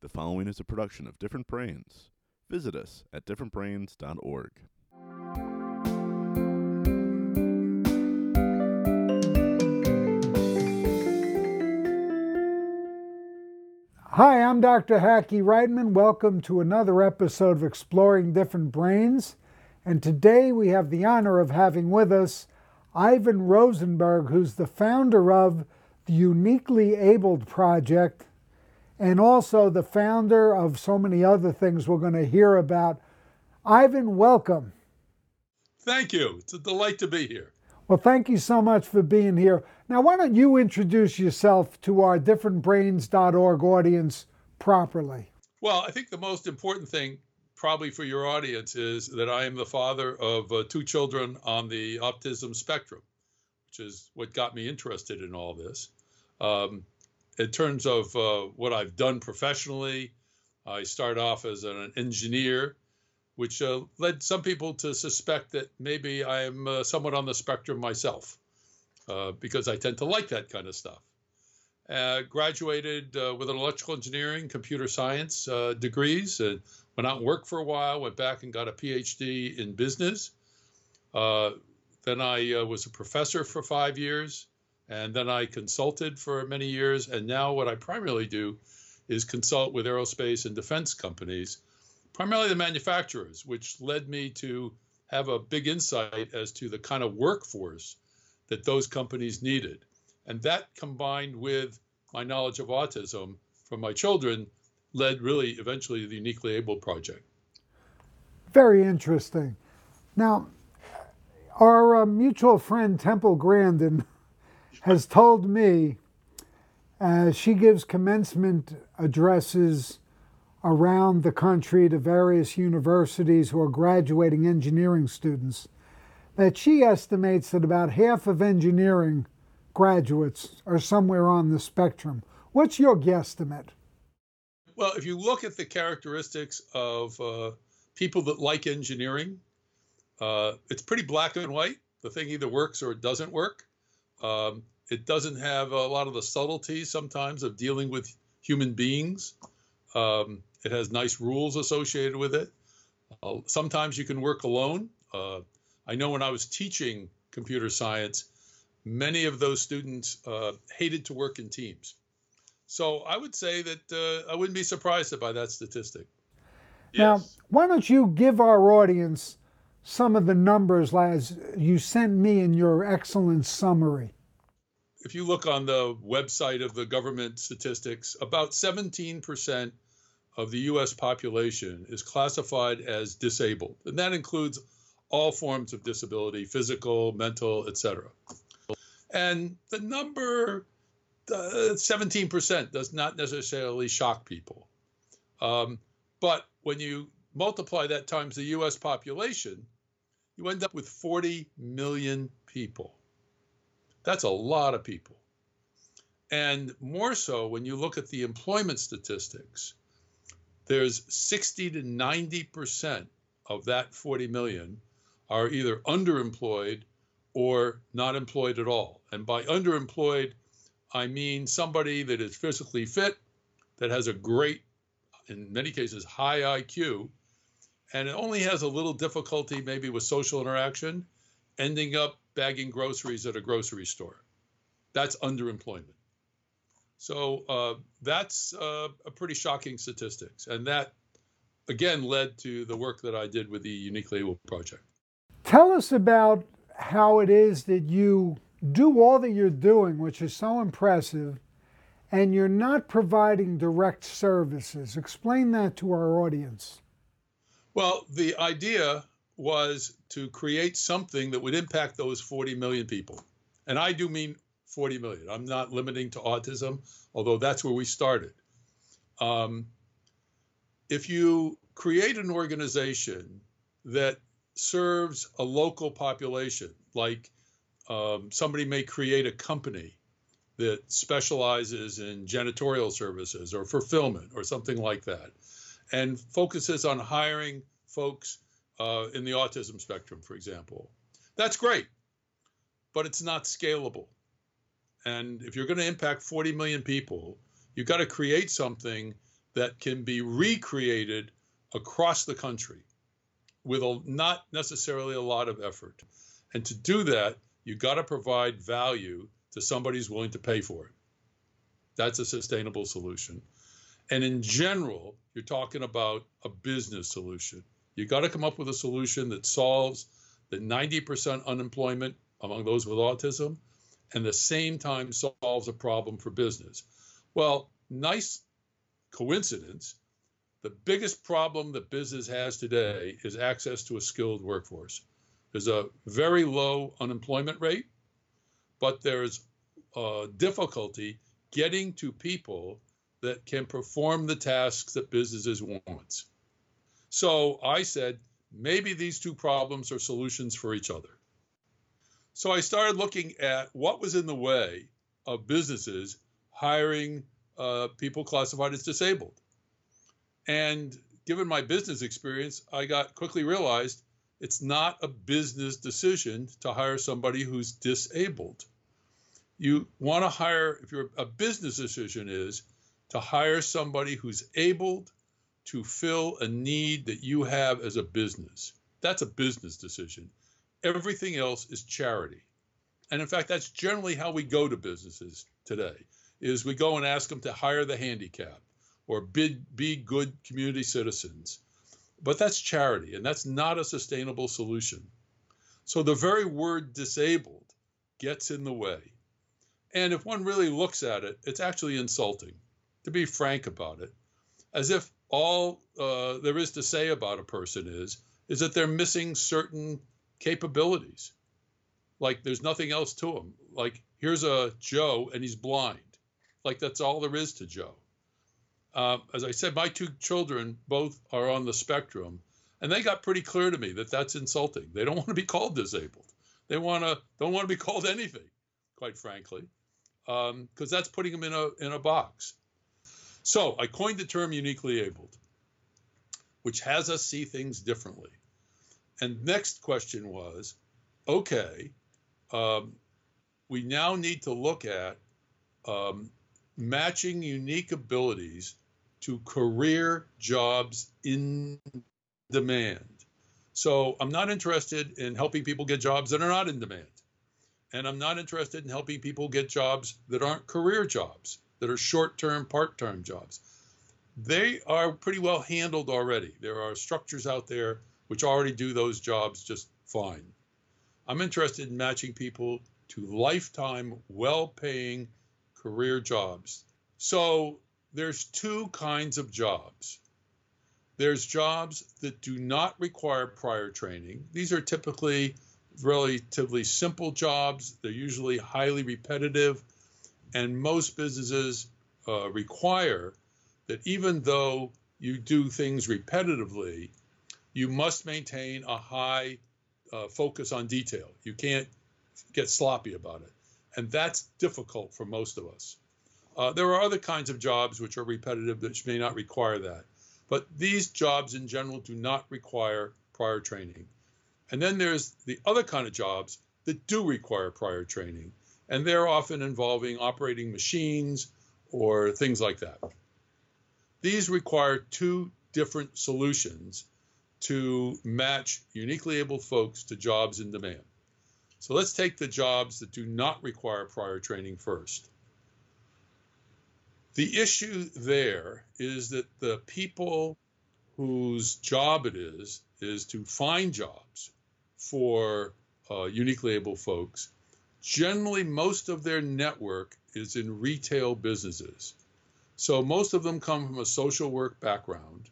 The following is a production of Different Brains. Visit us at differentbrains.org. Hi, I'm Dr. Hackie Reitman. Welcome to another episode of Exploring Different Brains. And today we have the honor of having with us Ivan Rosenberg, who's the founder of the Uniquely Abled Project and also the founder of so many other things we're going to hear about. Ivan, welcome. Thank you. It's a delight to be here. Well, thank you so much for being here. Now, why don't you introduce yourself to our differentbrains.org audience properly? Well, I think the most important thing, probably for your audience, is that I am the father of uh, two children on the autism spectrum, which is what got me interested in all this. Um, in terms of uh, what I've done professionally, I started off as an engineer, which uh, led some people to suspect that maybe I am uh, somewhat on the spectrum myself, uh, because I tend to like that kind of stuff. Uh, graduated uh, with an electrical engineering, computer science degrees, and went out and worked for a while. Went back and got a PhD in business. then I was a professor for five years and then I consulted for many years. And now what I primarily do is consult with aerospace and defense companies, primarily the manufacturers, which led me to have a big insight as to the kind of workforce that those companies needed. And that combined with my knowledge of autism from my children led really eventually to the Uniquely Able Project. Very interesting. Now, our uh, mutual friend Temple Grandin has told me uh, she gives commencement addresses around the country to various universities who are graduating engineering students that she estimates that about half of engineering graduates are somewhere on the spectrum. What's your guesstimate? Well, if you look at the characteristics of uh, people that like engineering, uh, it's pretty black and white. The thing either works or it doesn't work. Um, it doesn't have a lot of the subtleties sometimes of dealing with human beings. Um, it has nice rules associated with it. Uh, sometimes you can work alone. Uh, I know when I was teaching computer science, many of those students uh, hated to work in teams. So I would say that uh, I wouldn't be surprised by that statistic. Now, why don't you give our audience some of the numbers as you sent me in your excellent summary? If you look on the website of the government statistics, about 17% of the US population is classified as disabled, and that includes all forms of disability, physical, mental, etc. And the number uh, 17% does not necessarily shock people. Um, but when you multiply that times the US population, you end up with 40 million people. That's a lot of people. And more so when you look at the employment statistics, there's 60 to 90% of that 40 million are either underemployed or not employed at all. And by underemployed, I mean somebody that is physically fit, that has a great, in many cases, high IQ, and it only has a little difficulty maybe with social interaction, ending up bagging groceries at a grocery store. That's underemployment. So uh, that's uh, a pretty shocking statistics, and that again led to the work that I did with the Uniquely Abled Project. Tell us about how it is that you do all that you're doing, which is so impressive, and you're not providing direct services. Explain that to our audience. Well, the idea was to create something that would impact those 40 million people. And I do mean 40 million. I'm not limiting to autism, although that's where we started. Um, if you create an organization that serves a local population, like um, somebody may create a company that specializes in janitorial services or fulfillment or something like that, and focuses on hiring folks uh, in the autism spectrum, for example. That's great, but it's not scalable. And if you're going to impact 40 million people, you've got to create something that can be recreated across the country with a, not necessarily a lot of effort. And to do that, you've got to provide value to somebody who's willing to pay for it. That's a sustainable solution. And in general, you're talking about a business solution. You got to come up with a solution that solves the 90% unemployment among those with autism and the same time solves a problem for business. Well, nice coincidence. The biggest problem that business has today is access to a skilled workforce. There's a very low unemployment rate, but there's a difficulty getting to people that can perform the tasks that businesses want. So I said, maybe these two problems are solutions for each other. So I started looking at what was in the way of businesses hiring uh, people classified as disabled. And given my business experience, I got quickly realized it's not a business decision to hire somebody who's disabled. You want to hire, if you're a business decision is to hire somebody who's able to fill a need that you have as a business. That's a business decision. Everything else is charity. And in fact, that's generally how we go to businesses today is we go and ask them to hire the handicapped or be, be good community citizens. But that's charity, and that's not a sustainable solution. So the very word disabled gets in the way. And if one really looks at it, it's actually insulting, to be frank about it, as if all uh, there is to say about a person is is that they're missing certain capabilities. Like there's nothing else to them. Like here's a Joe and he's blind. Like that's all there is to Joe. Uh, as I said, my two children both are on the spectrum, and they got pretty clear to me that that's insulting. They don't want to be called disabled. They want to don't want to be called anything, quite frankly, because um, that's putting them in a in a box. So I coined the term uniquely abled, which has us see things differently. And next question was, okay, um, we now need to look at um, matching unique abilities to career jobs in demand. So I'm not interested in helping people get jobs that are not in demand. And I'm not interested in helping people get jobs that aren't career jobs, that are short term, part time jobs. They are pretty well handled already. There are structures out there which already do those jobs just fine. I'm interested in matching people to lifetime, well paying career jobs. So there's two kinds of jobs. There's jobs that do not require prior training. These are typically relatively simple jobs. They're usually highly repetitive. And most businesses uh, require that even though you do things repetitively, you must maintain a high uh, focus on detail. You can't get sloppy about it. And that's difficult for most of us. Uh, there are other kinds of jobs which are repetitive that may not require that. But these jobs in general do not require prior training. And then there's the other kind of jobs that do require prior training. And they're often involving operating machines or things like that. These require two different solutions to match uniquely able folks to jobs in demand. So let's take the jobs that do not require prior training first. The issue there is that the people whose job it is is to find jobs for uh, uniquely able folks. Generally, most of their network is in retail businesses. So most of them come from a social work background.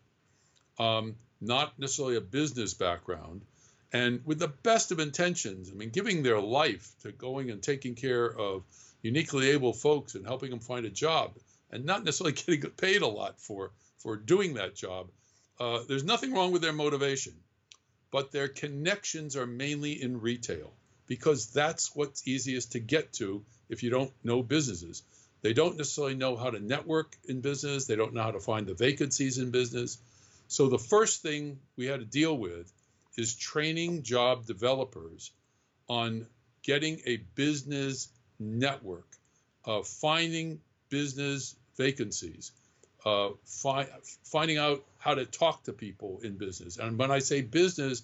Um, not necessarily a business background, and with the best of intentions. I mean, giving their life to going and taking care of uniquely able folks and helping them find a job, and not necessarily getting paid a lot for for doing that job. Uh, there's nothing wrong with their motivation, but their connections are mainly in retail because that's what's easiest to get to if you don't know businesses. They don't necessarily know how to network in business. They don't know how to find the vacancies in business. So the first thing we had to deal with is training job developers on getting a business network, of finding business vacancies, uh, fi- finding out how to talk to people in business. And when I say business,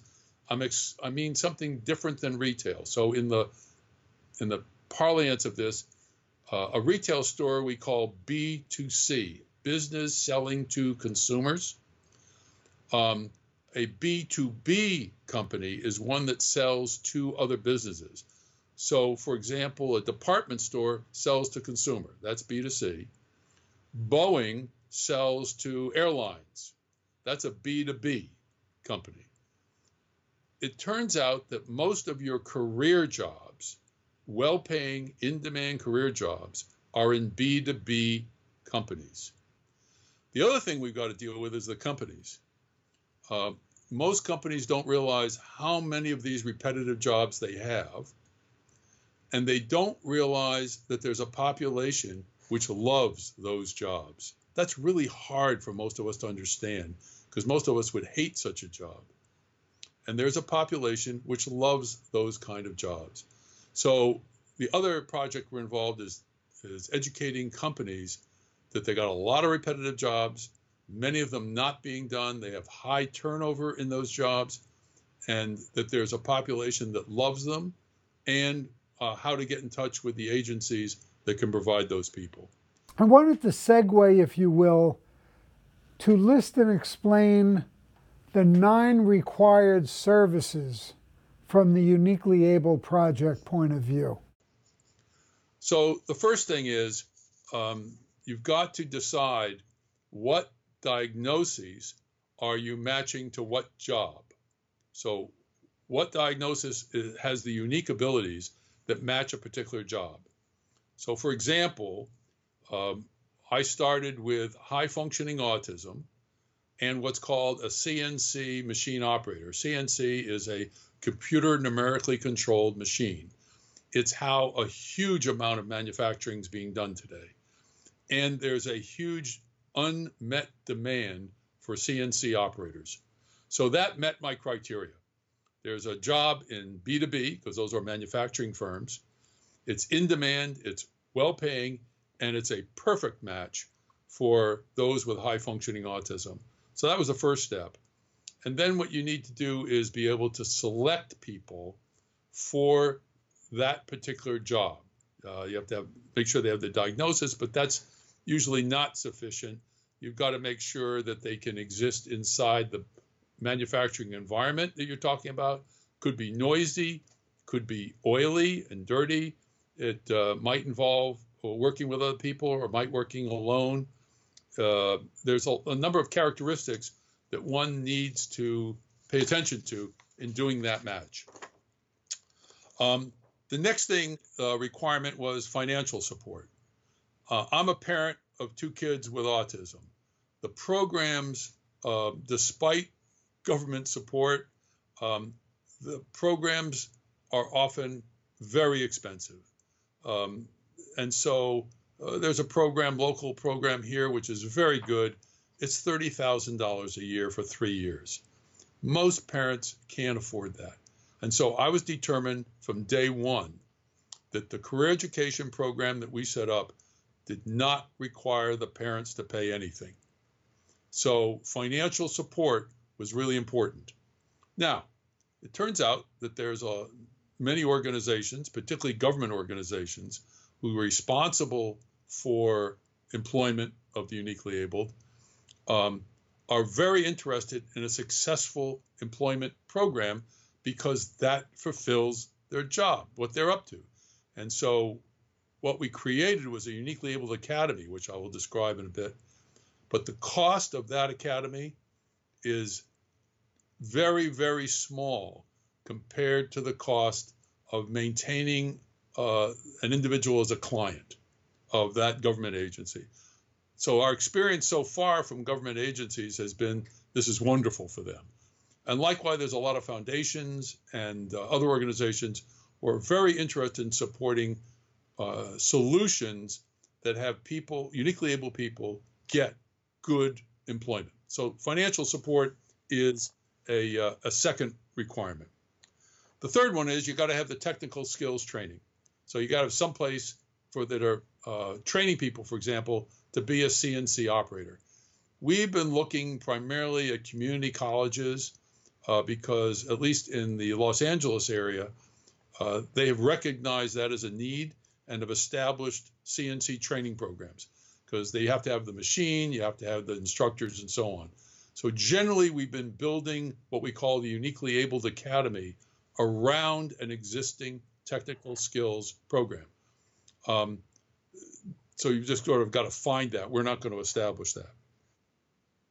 I'm ex- I mean something different than retail. So in the in the parlance of this, uh, a retail store we call B2C, business selling to consumers. Um, a B2B company is one that sells to other businesses. So, for example, a department store sells to consumer. That's B2C. Boeing sells to airlines. That's a B2B company. It turns out that most of your career jobs, well paying, in demand career jobs, are in B2B companies. The other thing we've got to deal with is the companies. Uh, most companies don't realize how many of these repetitive jobs they have, and they don't realize that there's a population which loves those jobs. That's really hard for most of us to understand because most of us would hate such a job. And there's a population which loves those kind of jobs. So the other project we're involved is is educating companies that they got a lot of repetitive jobs, many of them not being done. They have high turnover in those jobs, and that there's a population that loves them, and uh, how to get in touch with the agencies that can provide those people. I wanted to segue, if you will, to list and explain the nine required services from the uniquely able project point of view. So the first thing is um, you've got to decide what diagnoses are you matching to what job. So what diagnosis is, has the unique abilities that match a particular job. So for example, um, I started with high functioning autism and what's called a CNC machine operator. CNC is a computer numerically controlled machine. It's how a huge amount of manufacturing is being done today. And there's a huge unmet demand for CNC operators. So that met my criteria. There's a job in B2B, because those are manufacturing firms. It's in demand, it's well paying, and it's a perfect match for those with high functioning autism. So that was the first step. And then what you need to do is be able to select people for that particular job. Uh, you have to have, make sure they have the diagnosis, but that's usually not sufficient. You've got to make sure that they can exist inside the manufacturing environment that you're talking about. Could be noisy, could be oily and dirty. It uh, might involve working with other people or might working alone. Uh, there's a, a, number of characteristics that one needs to pay attention to in doing that match. Um, the next thing uh, requirement was financial support. Uh, I'm a parent of two kids with autism. The programs, uh, despite government support, um, the programs are often very expensive. Um, and so uh, there's a program, local program here, which is very good. It's $30,000 a year for three years. Most parents can't afford that. And so I was determined from day one that the career education program that we set up did not require the parents to pay anything. So financial support was really important. Now, it turns out that there's a, many organizations, particularly government organizations, who are responsible for employment of the uniquely abled, um, are very interested in a successful employment program because that fulfills their job, what they're up to. And so what we created was a uniquely abled academy, which I will describe in a bit. But the cost of that academy is very, very small compared to the cost of maintaining uh, an individual as a client of that government agency. So our experience so far from government agencies has been this is wonderful for them. And likewise, there's a lot of foundations and uh, other organizations who are very interested in supporting uh, solutions that have people, uniquely able people, get good employment. So financial support is a, uh, a second requirement. The third one is you got to have the technical skills training. So you got to have some place for that are uh, training people, for example, to be a CNC operator. we've been looking primarily at community colleges uh, because, at least in the Los Angeles area, uh, they have recognized that as a need and have established CNC training programs because they have to have the machine, you have to have the instructors, and so on. So, generally, we've been building what we call the Uniquely Abled Academy around an existing technical skills program. Um, so, you've just sort of got to find that. We're not going to establish that.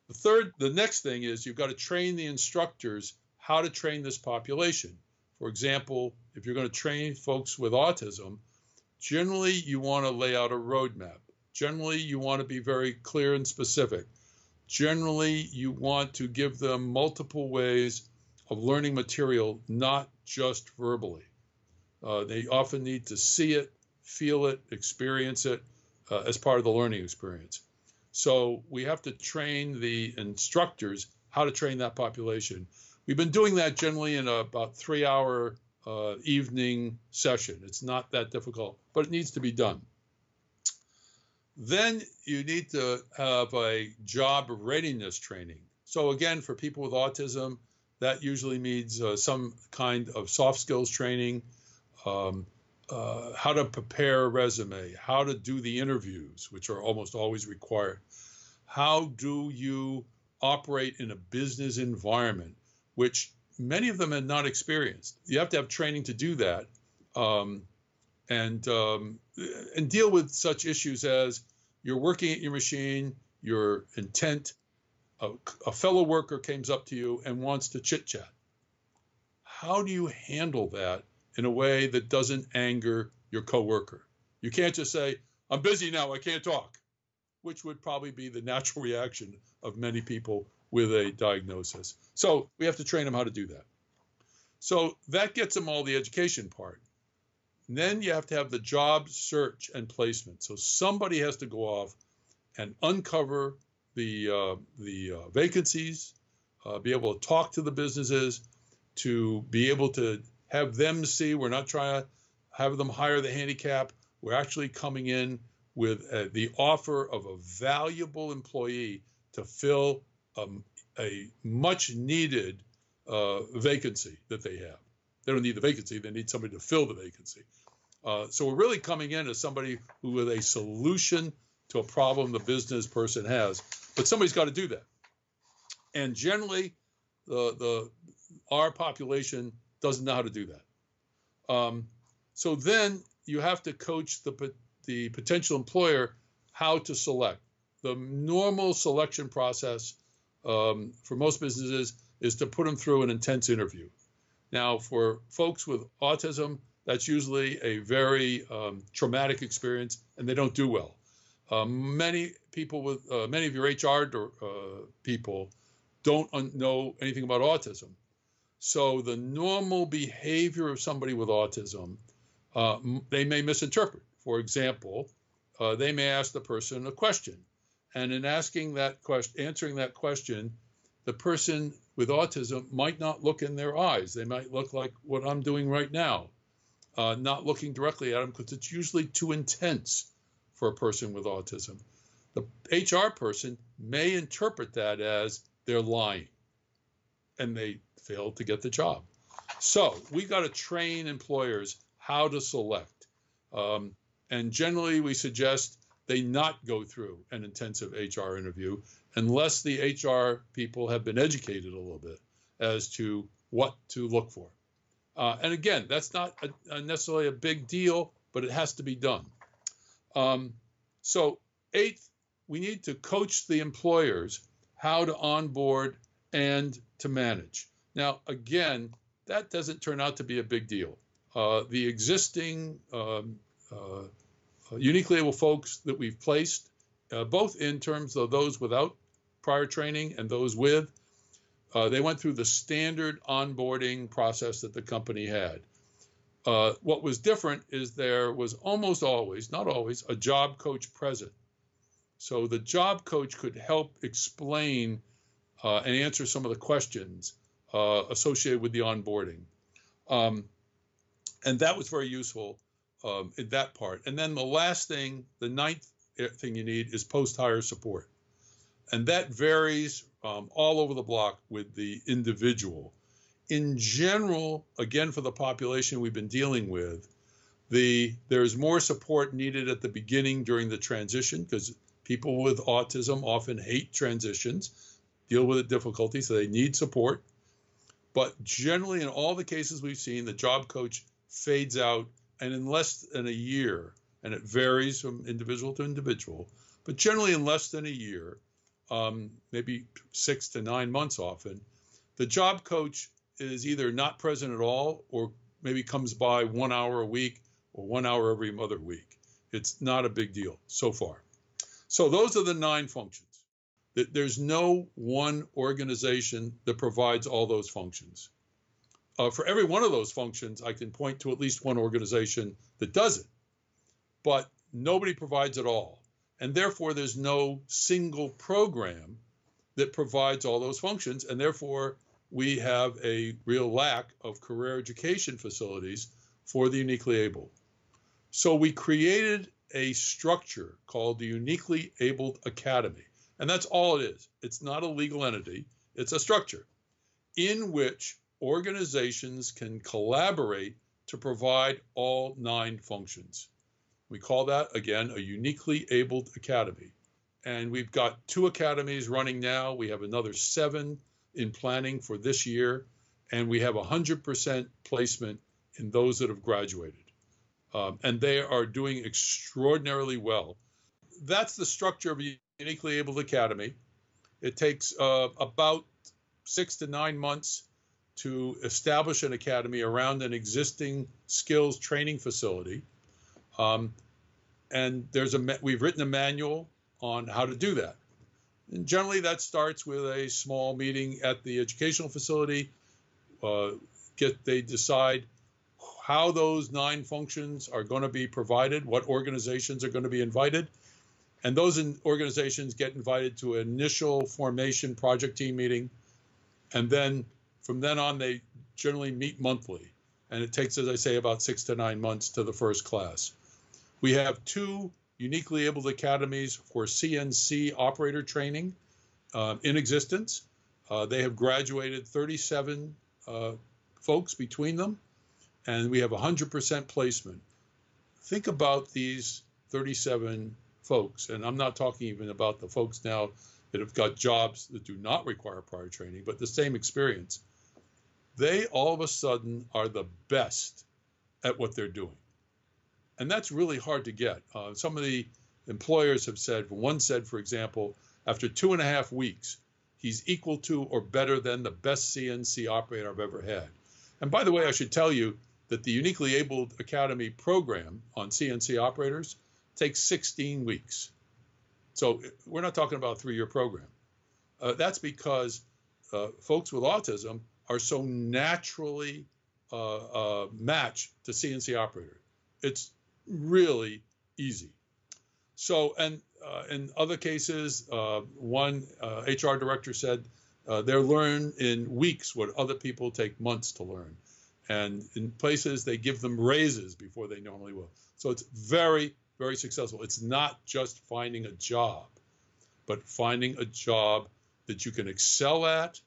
The third, the next thing is you've got to train the instructors how to train this population. For example, if you're going to train folks with autism, generally you want to lay out a roadmap. Generally, you want to be very clear and specific. Generally, you want to give them multiple ways of learning material, not just verbally. Uh, they often need to see it, feel it, experience it uh, as part of the learning experience. So we have to train the instructors how to train that population. We've been doing that generally in a, about three hour uh, evening session. It's not that difficult, but it needs to be done. Then you need to have a job readiness training. So, again, for people with autism, that usually means uh, some kind of soft skills training, um, uh, how to prepare a resume, how to do the interviews, which are almost always required. How do you operate in a business environment, which many of them had not experienced? You have to have training to do that. Um, and um, and deal with such issues as you're working at your machine, your intent, a, a fellow worker comes up to you and wants to chit chat. How do you handle that in a way that doesn't anger your coworker? You can't just say, "I'm busy now, I can't talk," which would probably be the natural reaction of many people with a diagnosis. So we have to train them how to do that. So that gets them all the education part. And then you have to have the job search and placement. So somebody has to go off and uncover the uh, the uh, vacancies, uh, be able to talk to the businesses, to be able to have them see we're not trying to have them hire the handicap. We're actually coming in with uh, the offer of a valuable employee to fill um, a much needed uh, vacancy that they have. They don't need the vacancy; they need somebody to fill the vacancy. Uh, so we're really coming in as somebody who with a solution to a problem the business person has, but somebody's got to do that. And generally, the the our population doesn't know how to do that. Um, so then you have to coach the the potential employer how to select. The normal selection process um, for most businesses is to put them through an intense interview. Now, for folks with autism, that's usually a very um, traumatic experience, and they don't do well. Uh, many people with uh, many of your HR uh, people don't un- know anything about autism. So the normal behavior of somebody with autism, uh, they may misinterpret. For example, uh, they may ask the person a question, and in asking that question, answering that question, the person with autism might not look in their eyes. They might look like what I'm doing right now uh, not looking directly at them because it's usually too intense for a person with autism. The HR person may interpret that as they're lying and they failed to get the job. So we got to train employers how to select. Um, and generally, we suggest they not go through an intensive HR interview unless the HR people have been educated a little bit as to what to look for. Uh, and again, that's not a, a necessarily a big deal, but it has to be done. Um, so, eighth, we need to coach the employers how to onboard and to manage. Now, again, that doesn't turn out to be a big deal. Uh, the existing um, uh, uniquely able folks that we've placed, uh, both in terms of those without prior training and those with, uh, they went through the standard onboarding process that the company had. Uh, what was different is there was almost always, not always, a job coach present. So the job coach could help explain uh, and answer some of the questions uh, associated with the onboarding. Um, and that was very useful um, in that part. And then the last thing, the ninth thing you need is post hire support. and that varies um, all over the block with the individual. In general, again, for the population we've been dealing with, the there's more support needed at the beginning during the transition because people with autism often hate transitions, deal with the difficulty, so they need support. But generally, in all the cases we've seen, the job coach fades out, and in less than a year, and it varies from individual to individual, but generally in less than a year, um, maybe six to nine months often, the job coach is either not present at all or maybe comes by one hour a week or one hour every other week. It's not a big deal so far. So those are the nine functions. That there's no one organization that provides all those functions. Uh, for every one of those functions, I can point to at least one organization that does it, but nobody provides it all. And therefore, there's no single program that provides all those functions. And therefore, we have a real lack of career education facilities for the uniquely able. So we created a structure called the Uniquely Abled Academy. And that's all it is. It's not a legal entity, it's a structure in which organizations can collaborate to provide all nine functions. We call that, again, a Uniquely Abled Academy. And we've got two academies running now. We have another seven in planning for this year. And we have 100% placement in those that have graduated um, and they are doing extraordinarily well. That's the structure of a uniquely abled academy. It takes uh, about six to nine months to establish an academy around an existing skills training facility. Um, and there's a we've written a manual on how to do that. And generally, that starts with a small meeting at the educational facility. Uh, get they decide how those nine functions are going to be provided, what organizations are going to be invited. And those in organizations get invited to an initial formation project team meeting. And then from then on, they generally meet monthly. And it takes, as I say, about six to nine months to the first class. We have two uniquely abled academies for CNC operator training uh, in existence. Uh, they have graduated 37 uh, folks between them and we have 100% placement. Think about these 37 folks, and I'm not talking even about the folks now that have got jobs that do not require prior training, but the same experience. They all of a sudden are the best at what they're doing. And that's really hard to get. Uh, some of the employers have said, one said, for example, after two and a half weeks, he's equal to or better than the best CNC operator I've ever had. And by the way, I should tell you, that the Uniquely Abled Academy program on CNC operators takes 16 weeks. So we're not talking about a three year program. Uh, that's because uh, folks with autism are so naturally uh, uh matched to CNC operator. It's really easy. So, and uh, in other cases, uh, one HR director said they learn in weeks what other people take months to learn. And in places, they give them raises before they normally will. So it's very, very successful. It's not just finding a job, but finding a job that you can excel at,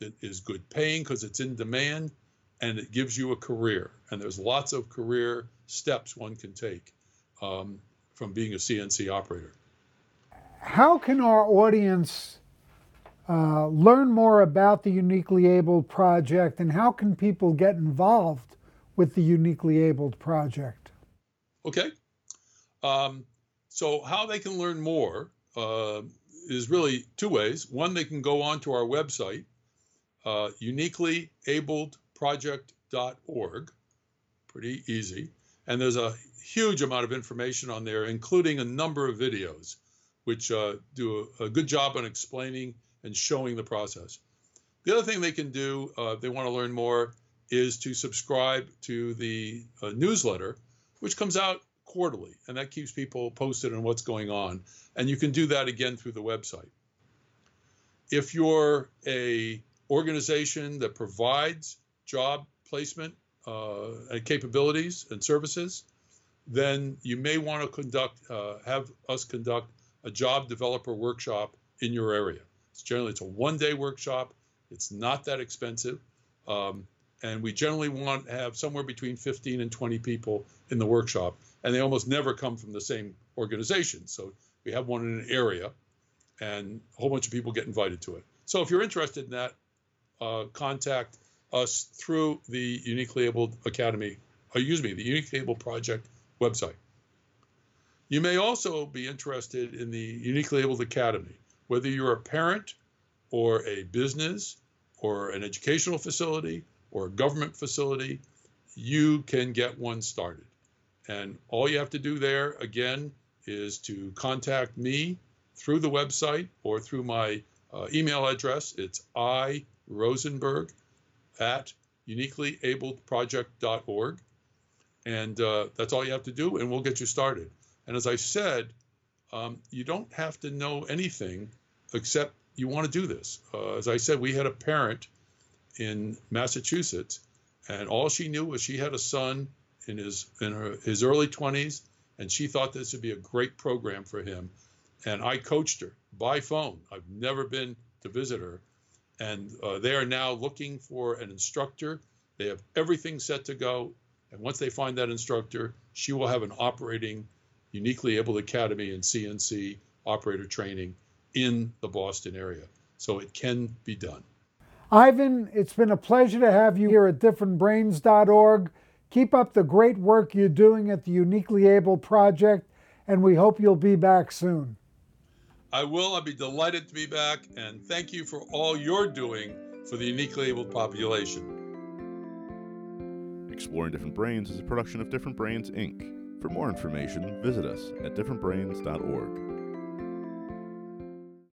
that is good paying because it's in demand, and it gives you a career. And there's lots of career steps one can take um, from being a CNC operator. How can our audience uh, learn more about the Uniquely Abled Project and how can people get involved with the Uniquely Abled Project? Okay. Um, so, how they can learn more uh, is really two ways. One, they can go on to our website, uh, uniquelyabledproject.org. Pretty easy. And there's a huge amount of information on there, including a number of videos, which uh, do a, a, good job on explaining and showing the process. The other thing they can do uh, if they want to learn more is to subscribe to the uh, newsletter, which comes out quarterly, and that keeps people posted on what's going on. And you can do that again through the website. If you're a organization that provides job placement uh, and capabilities and services, then you may want to conduct, uh, have us conduct a job developer workshop in your area. It's generally it's a one-day workshop. It's not that expensive, um, and we generally want to have somewhere between 15 and 20 people in the workshop, and they almost never come from the same organization. So we have one in an area, and a whole bunch of people get invited to it. So if you're interested in that, uh, contact us through the Uniquely Abled Academy, or excuse me, the Uniquely Abled Project website. You may also be interested in the Uniquely Abled Academy, whether you're a parent or a business or an educational facility or a government facility, you can get one started. And all you have to do there, again, is to contact me through the website or through my uh, email address. It's i rosenberg at uniquelyabledproject.org. And uh, that's all you have to do, and we'll get you started. And as I said, um, you don't have to know anything except you want to do this. Uh, as I said, we had a parent in Massachusetts, and all she knew was she had a son in his in her, his early 20s, and she thought this would be a great program for him. And I coached her by phone. I've never been to visit her, and uh, they are now looking for an instructor. They have everything set to go, and once they find that instructor, she will have an operating uniquely able academy and CNC operator training in the Boston area. So it can be done. Ivan, it's been a pleasure to have you here at differentbrains.org. Keep up the great work you're doing at the Uniquely Able Project, and we hope you'll be back soon. I will. I'll be delighted to be back, and thank you for all you're doing for the uniquely able population. Exploring Different Brains is a production of Different Brains, Inc. For more information, visit us at differentbrains.org.